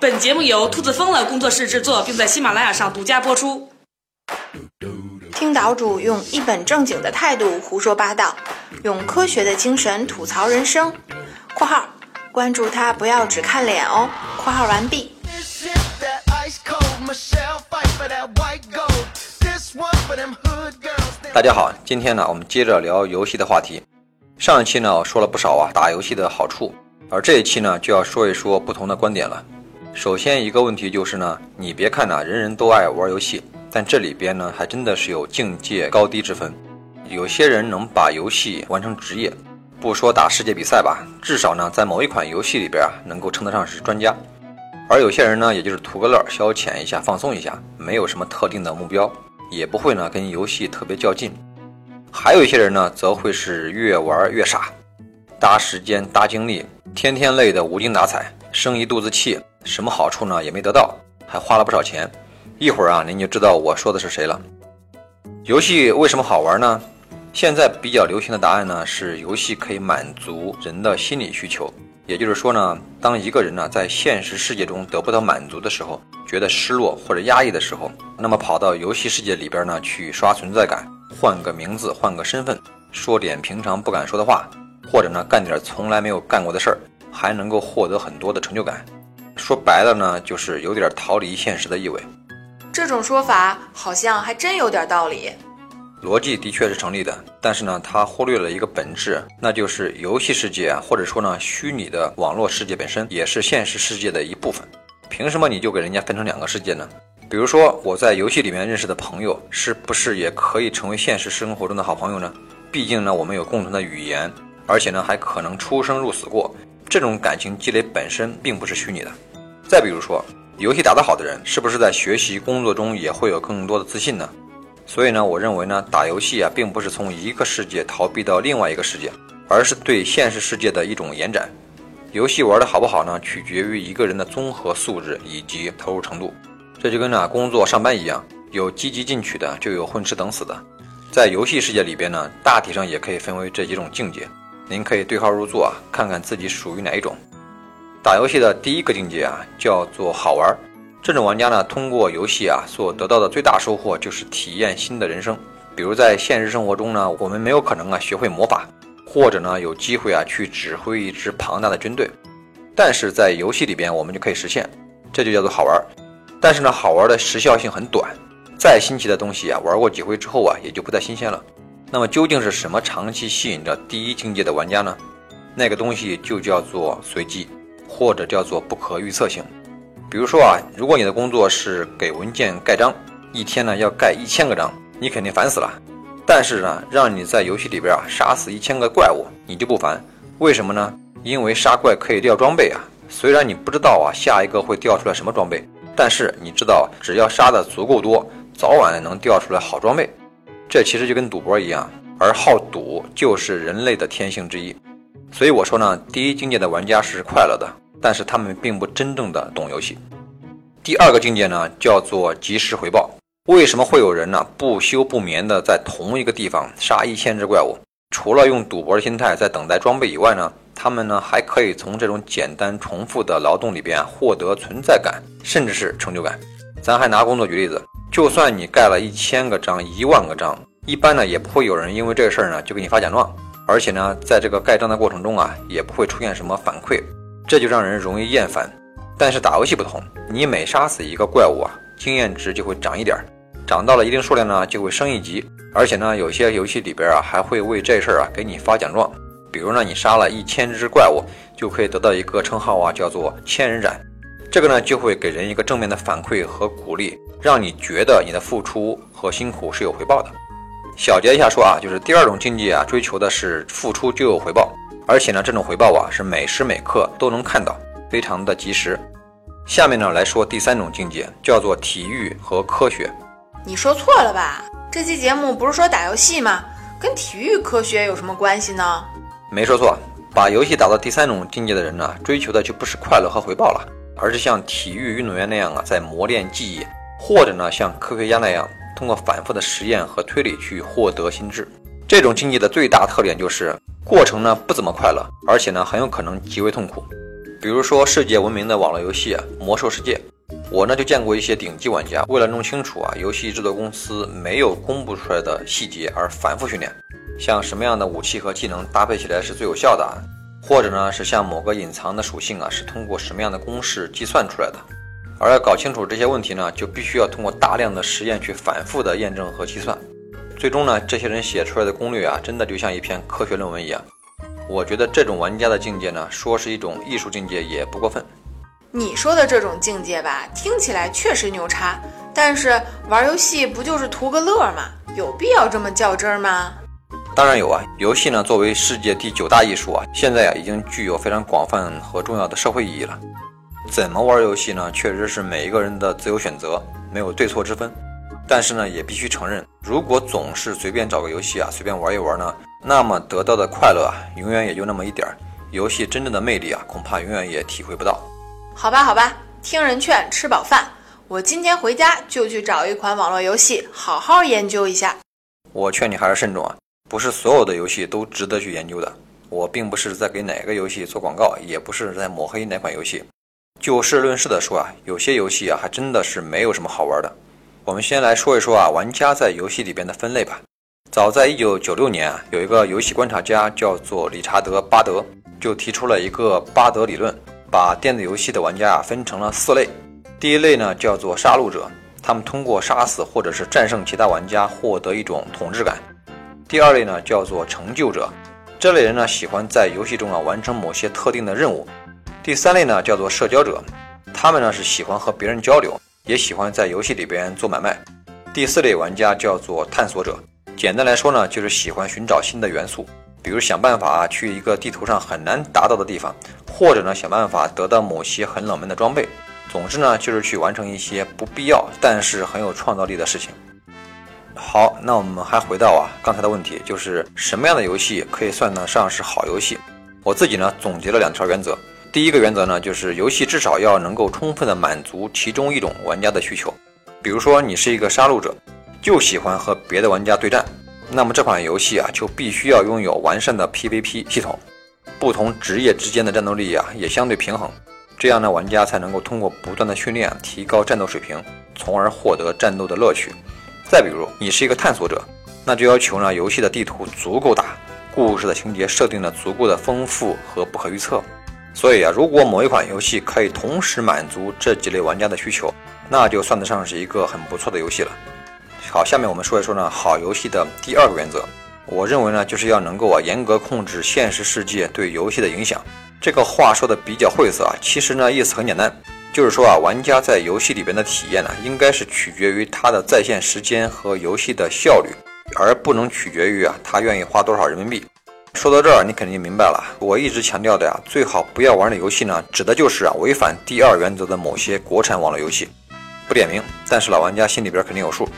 本节目由兔子疯了工作室制作，并在喜马拉雅上独家播出。听岛主用一本正经的态度胡说八道，用科学的精神吐槽人生。（括号关注他，不要只看脸哦。）（括号完毕。）大家好，今天呢，我们接着聊游戏的话题。上一期呢，我说了不少啊，打游戏的好处，而这一期呢，就要说一说不同的观点了。首先一个问题就是呢，你别看呢，人人都爱玩游戏，但这里边呢，还真的是有境界高低之分。有些人能把游戏完成职业，不说打世界比赛吧，至少呢，在某一款游戏里边啊，能够称得上是专家。而有些人呢，也就是图个乐，消遣一下，放松一下，没有什么特定的目标，也不会呢跟游戏特别较劲。还有一些人呢，则会是越玩越傻，搭时间搭精力，天天累得无精打采，生一肚子气，什么好处呢也没得到，还花了不少钱。一会儿啊，您就知道我说的是谁了。游戏为什么好玩呢？现在比较流行的答案呢是，游戏可以满足人的心理需求。也就是说呢，当一个人呢在现实世界中得不到满足的时候，觉得失落或者压抑的时候，那么跑到游戏世界里边呢去刷存在感。换个名字，换个身份，说点平常不敢说的话，或者呢干点从来没有干过的事儿，还能够获得很多的成就感。说白了呢，就是有点逃离现实的意味。这种说法好像还真有点道理，逻辑的确是成立的。但是呢，它忽略了一个本质，那就是游戏世界啊，或者说呢虚拟的网络世界本身也是现实世界的一部分。凭什么你就给人家分成两个世界呢？比如说，我在游戏里面认识的朋友，是不是也可以成为现实生活中的好朋友呢？毕竟呢，我们有共同的语言，而且呢，还可能出生入死过。这种感情积累本身并不是虚拟的。再比如说，游戏打得好的人，是不是在学习工作中也会有更多的自信呢？所以呢，我认为呢，打游戏啊，并不是从一个世界逃避到另外一个世界，而是对现实世界的一种延展。游戏玩的好不好呢，取决于一个人的综合素质以及投入程度。这就跟呢工作上班一样，有积极进取的，就有混吃等死的。在游戏世界里边呢，大体上也可以分为这几种境界。您可以对号入座啊，看看自己属于哪一种。打游戏的第一个境界啊，叫做好玩。这种玩家呢，通过游戏啊所得到的最大收获就是体验新的人生。比如在现实生活中呢，我们没有可能啊学会魔法，或者呢有机会啊去指挥一支庞大的军队，但是在游戏里边我们就可以实现，这就叫做好玩。但是呢，好玩的时效性很短，再新奇的东西啊，玩过几回之后啊，也就不再新鲜了。那么究竟是什么长期吸引着第一境界的玩家呢？那个东西就叫做随机，或者叫做不可预测性。比如说啊，如果你的工作是给文件盖章，一天呢要盖一千个章，你肯定烦死了。但是呢，让你在游戏里边啊杀死一千个怪物，你就不烦。为什么呢？因为杀怪可以掉装备啊。虽然你不知道啊下一个会掉出来什么装备。但是你知道，只要杀的足够多，早晚能掉出来好装备。这其实就跟赌博一样，而好赌就是人类的天性之一。所以我说呢，第一境界的玩家是快乐的，但是他们并不真正的懂游戏。第二个境界呢，叫做及时回报。为什么会有人呢不休不眠的在同一个地方杀一千只怪物？除了用赌博的心态在等待装备以外呢？他们呢还可以从这种简单重复的劳动里边获得存在感，甚至是成就感。咱还拿工作举例子，就算你盖了一千个章、一万个章，一般呢也不会有人因为这事儿呢就给你发奖状，而且呢在这个盖章的过程中啊也不会出现什么反馈，这就让人容易厌烦。但是打游戏不同，你每杀死一个怪物啊，经验值就会涨一点，涨到了一定数量呢就会升一级，而且呢有些游戏里边啊还会为这事儿啊给你发奖状。比如呢，你杀了一千只怪物，就可以得到一个称号啊，叫做千人斩。这个呢，就会给人一个正面的反馈和鼓励，让你觉得你的付出和辛苦是有回报的。小结一下说啊，就是第二种境界啊，追求的是付出就有回报，而且呢，这种回报啊是每时每刻都能看到，非常的及时。下面呢来说第三种境界，叫做体育和科学。你说错了吧？这期节目不是说打游戏吗？跟体育科学有什么关系呢？没说错，把游戏打到第三种境界的人呢，追求的就不是快乐和回报了，而是像体育运动员那样啊，在磨练技艺，或者呢，像科学家那样，通过反复的实验和推理去获得心智。这种境界的最大特点就是过程呢不怎么快乐，而且呢很有可能极为痛苦。比如说世界闻名的网络游戏啊，《魔兽世界》，我呢就见过一些顶级玩家，为了弄清楚啊游戏制作公司没有公布出来的细节而反复训练，像什么样的武器和技能搭配起来是最有效的，或者呢是像某个隐藏的属性啊是通过什么样的公式计算出来的。而要搞清楚这些问题呢，就必须要通过大量的实验去反复的验证和计算。最终呢，这些人写出来的攻略啊，真的就像一篇科学论文一样。我觉得这种玩家的境界呢，说是一种艺术境界也不过分。你说的这种境界吧，听起来确实牛叉，但是玩游戏不就是图个乐吗？有必要这么较真吗？当然有啊，游戏呢作为世界第九大艺术啊，现在啊已经具有非常广泛和重要的社会意义了。怎么玩游戏呢？确实是每一个人的自由选择，没有对错之分。但是呢，也必须承认，如果总是随便找个游戏啊，随便玩一玩呢，那么得到的快乐啊，永远也就那么一点儿。游戏真正的魅力啊，恐怕永远也体会不到。好吧，好吧，听人劝，吃饱饭。我今天回家就去找一款网络游戏，好好研究一下。我劝你还是慎重啊，不是所有的游戏都值得去研究的。我并不是在给哪个游戏做广告，也不是在抹黑哪款游戏。就事论事的说啊，有些游戏啊还真的是没有什么好玩的。我们先来说一说啊，玩家在游戏里边的分类吧。早在一九九六年啊，有一个游戏观察家叫做理查德·巴德，就提出了一个巴德理论，把电子游戏的玩家啊分成了四类。第一类呢叫做杀戮者，他们通过杀死或者是战胜其他玩家获得一种统治感。第二类呢叫做成就者，这类人呢喜欢在游戏中啊完成某些特定的任务。第三类呢叫做社交者，他们呢是喜欢和别人交流，也喜欢在游戏里边做买卖。第四类玩家叫做探索者，简单来说呢就是喜欢寻找新的元素，比如想办法去一个地图上很难达到的地方，或者呢想办法得到某些很冷门的装备。总之呢就是去完成一些不必要但是很有创造力的事情。好，那我们还回到啊刚才的问题，就是什么样的游戏可以算得上是好游戏？我自己呢总结了两条原则。第一个原则呢，就是游戏至少要能够充分的满足其中一种玩家的需求。比如说，你是一个杀戮者，就喜欢和别的玩家对战，那么这款游戏啊，就必须要拥有完善的 PVP 系统，不同职业之间的战斗力啊也相对平衡，这样呢，玩家才能够通过不断的训练提高战斗水平，从而获得战斗的乐趣。再比如，你是一个探索者，那就要求呢，游戏的地图足够大，故事的情节设定的足够的丰富和不可预测。所以啊，如果某一款游戏可以同时满足这几类玩家的需求，那就算得上是一个很不错的游戏了。好，下面我们说一说呢，好游戏的第二个原则，我认为呢，就是要能够啊严格控制现实世界对游戏的影响。这个话说的比较晦涩啊，其实呢意思很简单，就是说啊，玩家在游戏里边的体验呢，应该是取决于他的在线时间和游戏的效率，而不能取决于啊他愿意花多少人民币。说到这儿，你肯定明白了。我一直强调的呀，最好不要玩的游戏呢，指的就是啊违反第二原则的某些国产网络游戏。不点名，但是老玩家心里边肯定有数。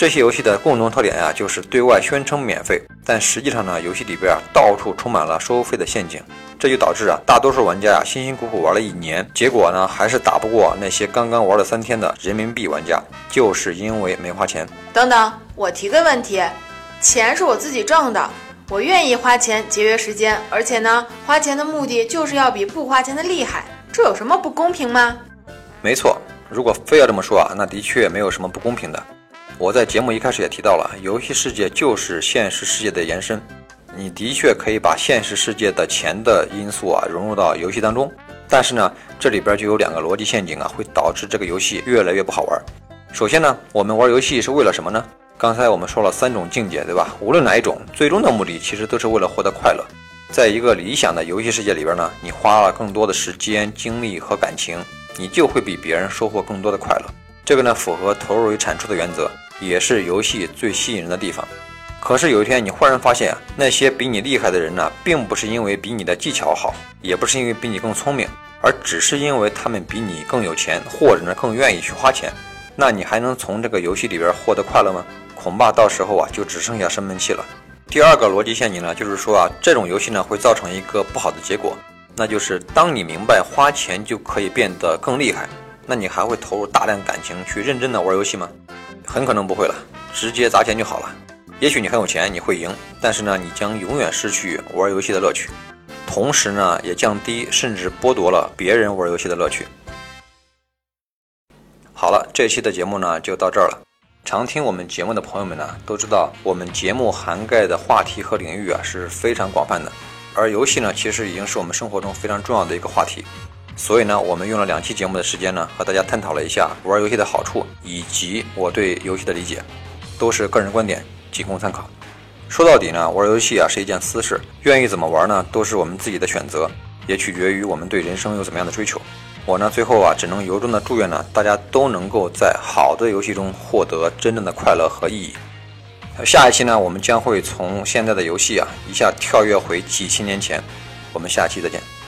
这些游戏的共同特点啊，就是对外宣称免费，但实际上呢，游戏里边啊到处充满了收费的陷阱。这就导致啊，大多数玩家啊辛辛苦苦玩了一年，结果呢还是打不过那些刚刚玩了三天的人民币玩家，就是因为没花钱。等等，我提个问题，钱是我自己挣的。我愿意花钱节约时间，而且呢，花钱的目的就是要比不花钱的厉害，这有什么不公平吗？没错，如果非要这么说啊，那的确没有什么不公平的。我在节目一开始也提到了，游戏世界就是现实世界的延伸，你的确可以把现实世界的钱的因素啊融入到游戏当中，但是呢，这里边就有两个逻辑陷阱啊，会导致这个游戏越来越不好玩。首先呢，我们玩游戏是为了什么呢？刚才我们说了三种境界，对吧？无论哪一种，最终的目的其实都是为了获得快乐。在一个理想的游戏世界里边呢，你花了更多的时间、精力和感情，你就会比别人收获更多的快乐。这个呢，符合投入与产出的原则，也是游戏最吸引人的地方。可是有一天，你忽然发现，那些比你厉害的人呢，并不是因为比你的技巧好，也不是因为比你更聪明，而只是因为他们比你更有钱，或者呢更愿意去花钱。那你还能从这个游戏里边获得快乐吗？恐怕到时候啊，就只剩下生闷气了。第二个逻辑陷阱呢，就是说啊，这种游戏呢会造成一个不好的结果，那就是当你明白花钱就可以变得更厉害，那你还会投入大量感情去认真的玩游戏吗？很可能不会了，直接砸钱就好了。也许你很有钱，你会赢，但是呢，你将永远失去玩游戏的乐趣。同时呢，也降低甚至剥夺了别人玩游戏的乐趣。好了，这期的节目呢就到这儿了。常听我们节目的朋友们呢都知道，我们节目涵盖的话题和领域啊是非常广泛的，而游戏呢其实已经是我们生活中非常重要的一个话题。所以呢，我们用了两期节目的时间呢，和大家探讨了一下玩游戏的好处，以及我对游戏的理解，都是个人观点，仅供参考。说到底呢，玩游戏啊是一件私事，愿意怎么玩呢，都是我们自己的选择，也取决于我们对人生有怎么样的追求。我呢，最后啊，只能由衷的祝愿呢，大家都能够在好的游戏中获得真正的快乐和意义。下一期呢，我们将会从现在的游戏啊，一下跳跃回几千年前。我们下期再见。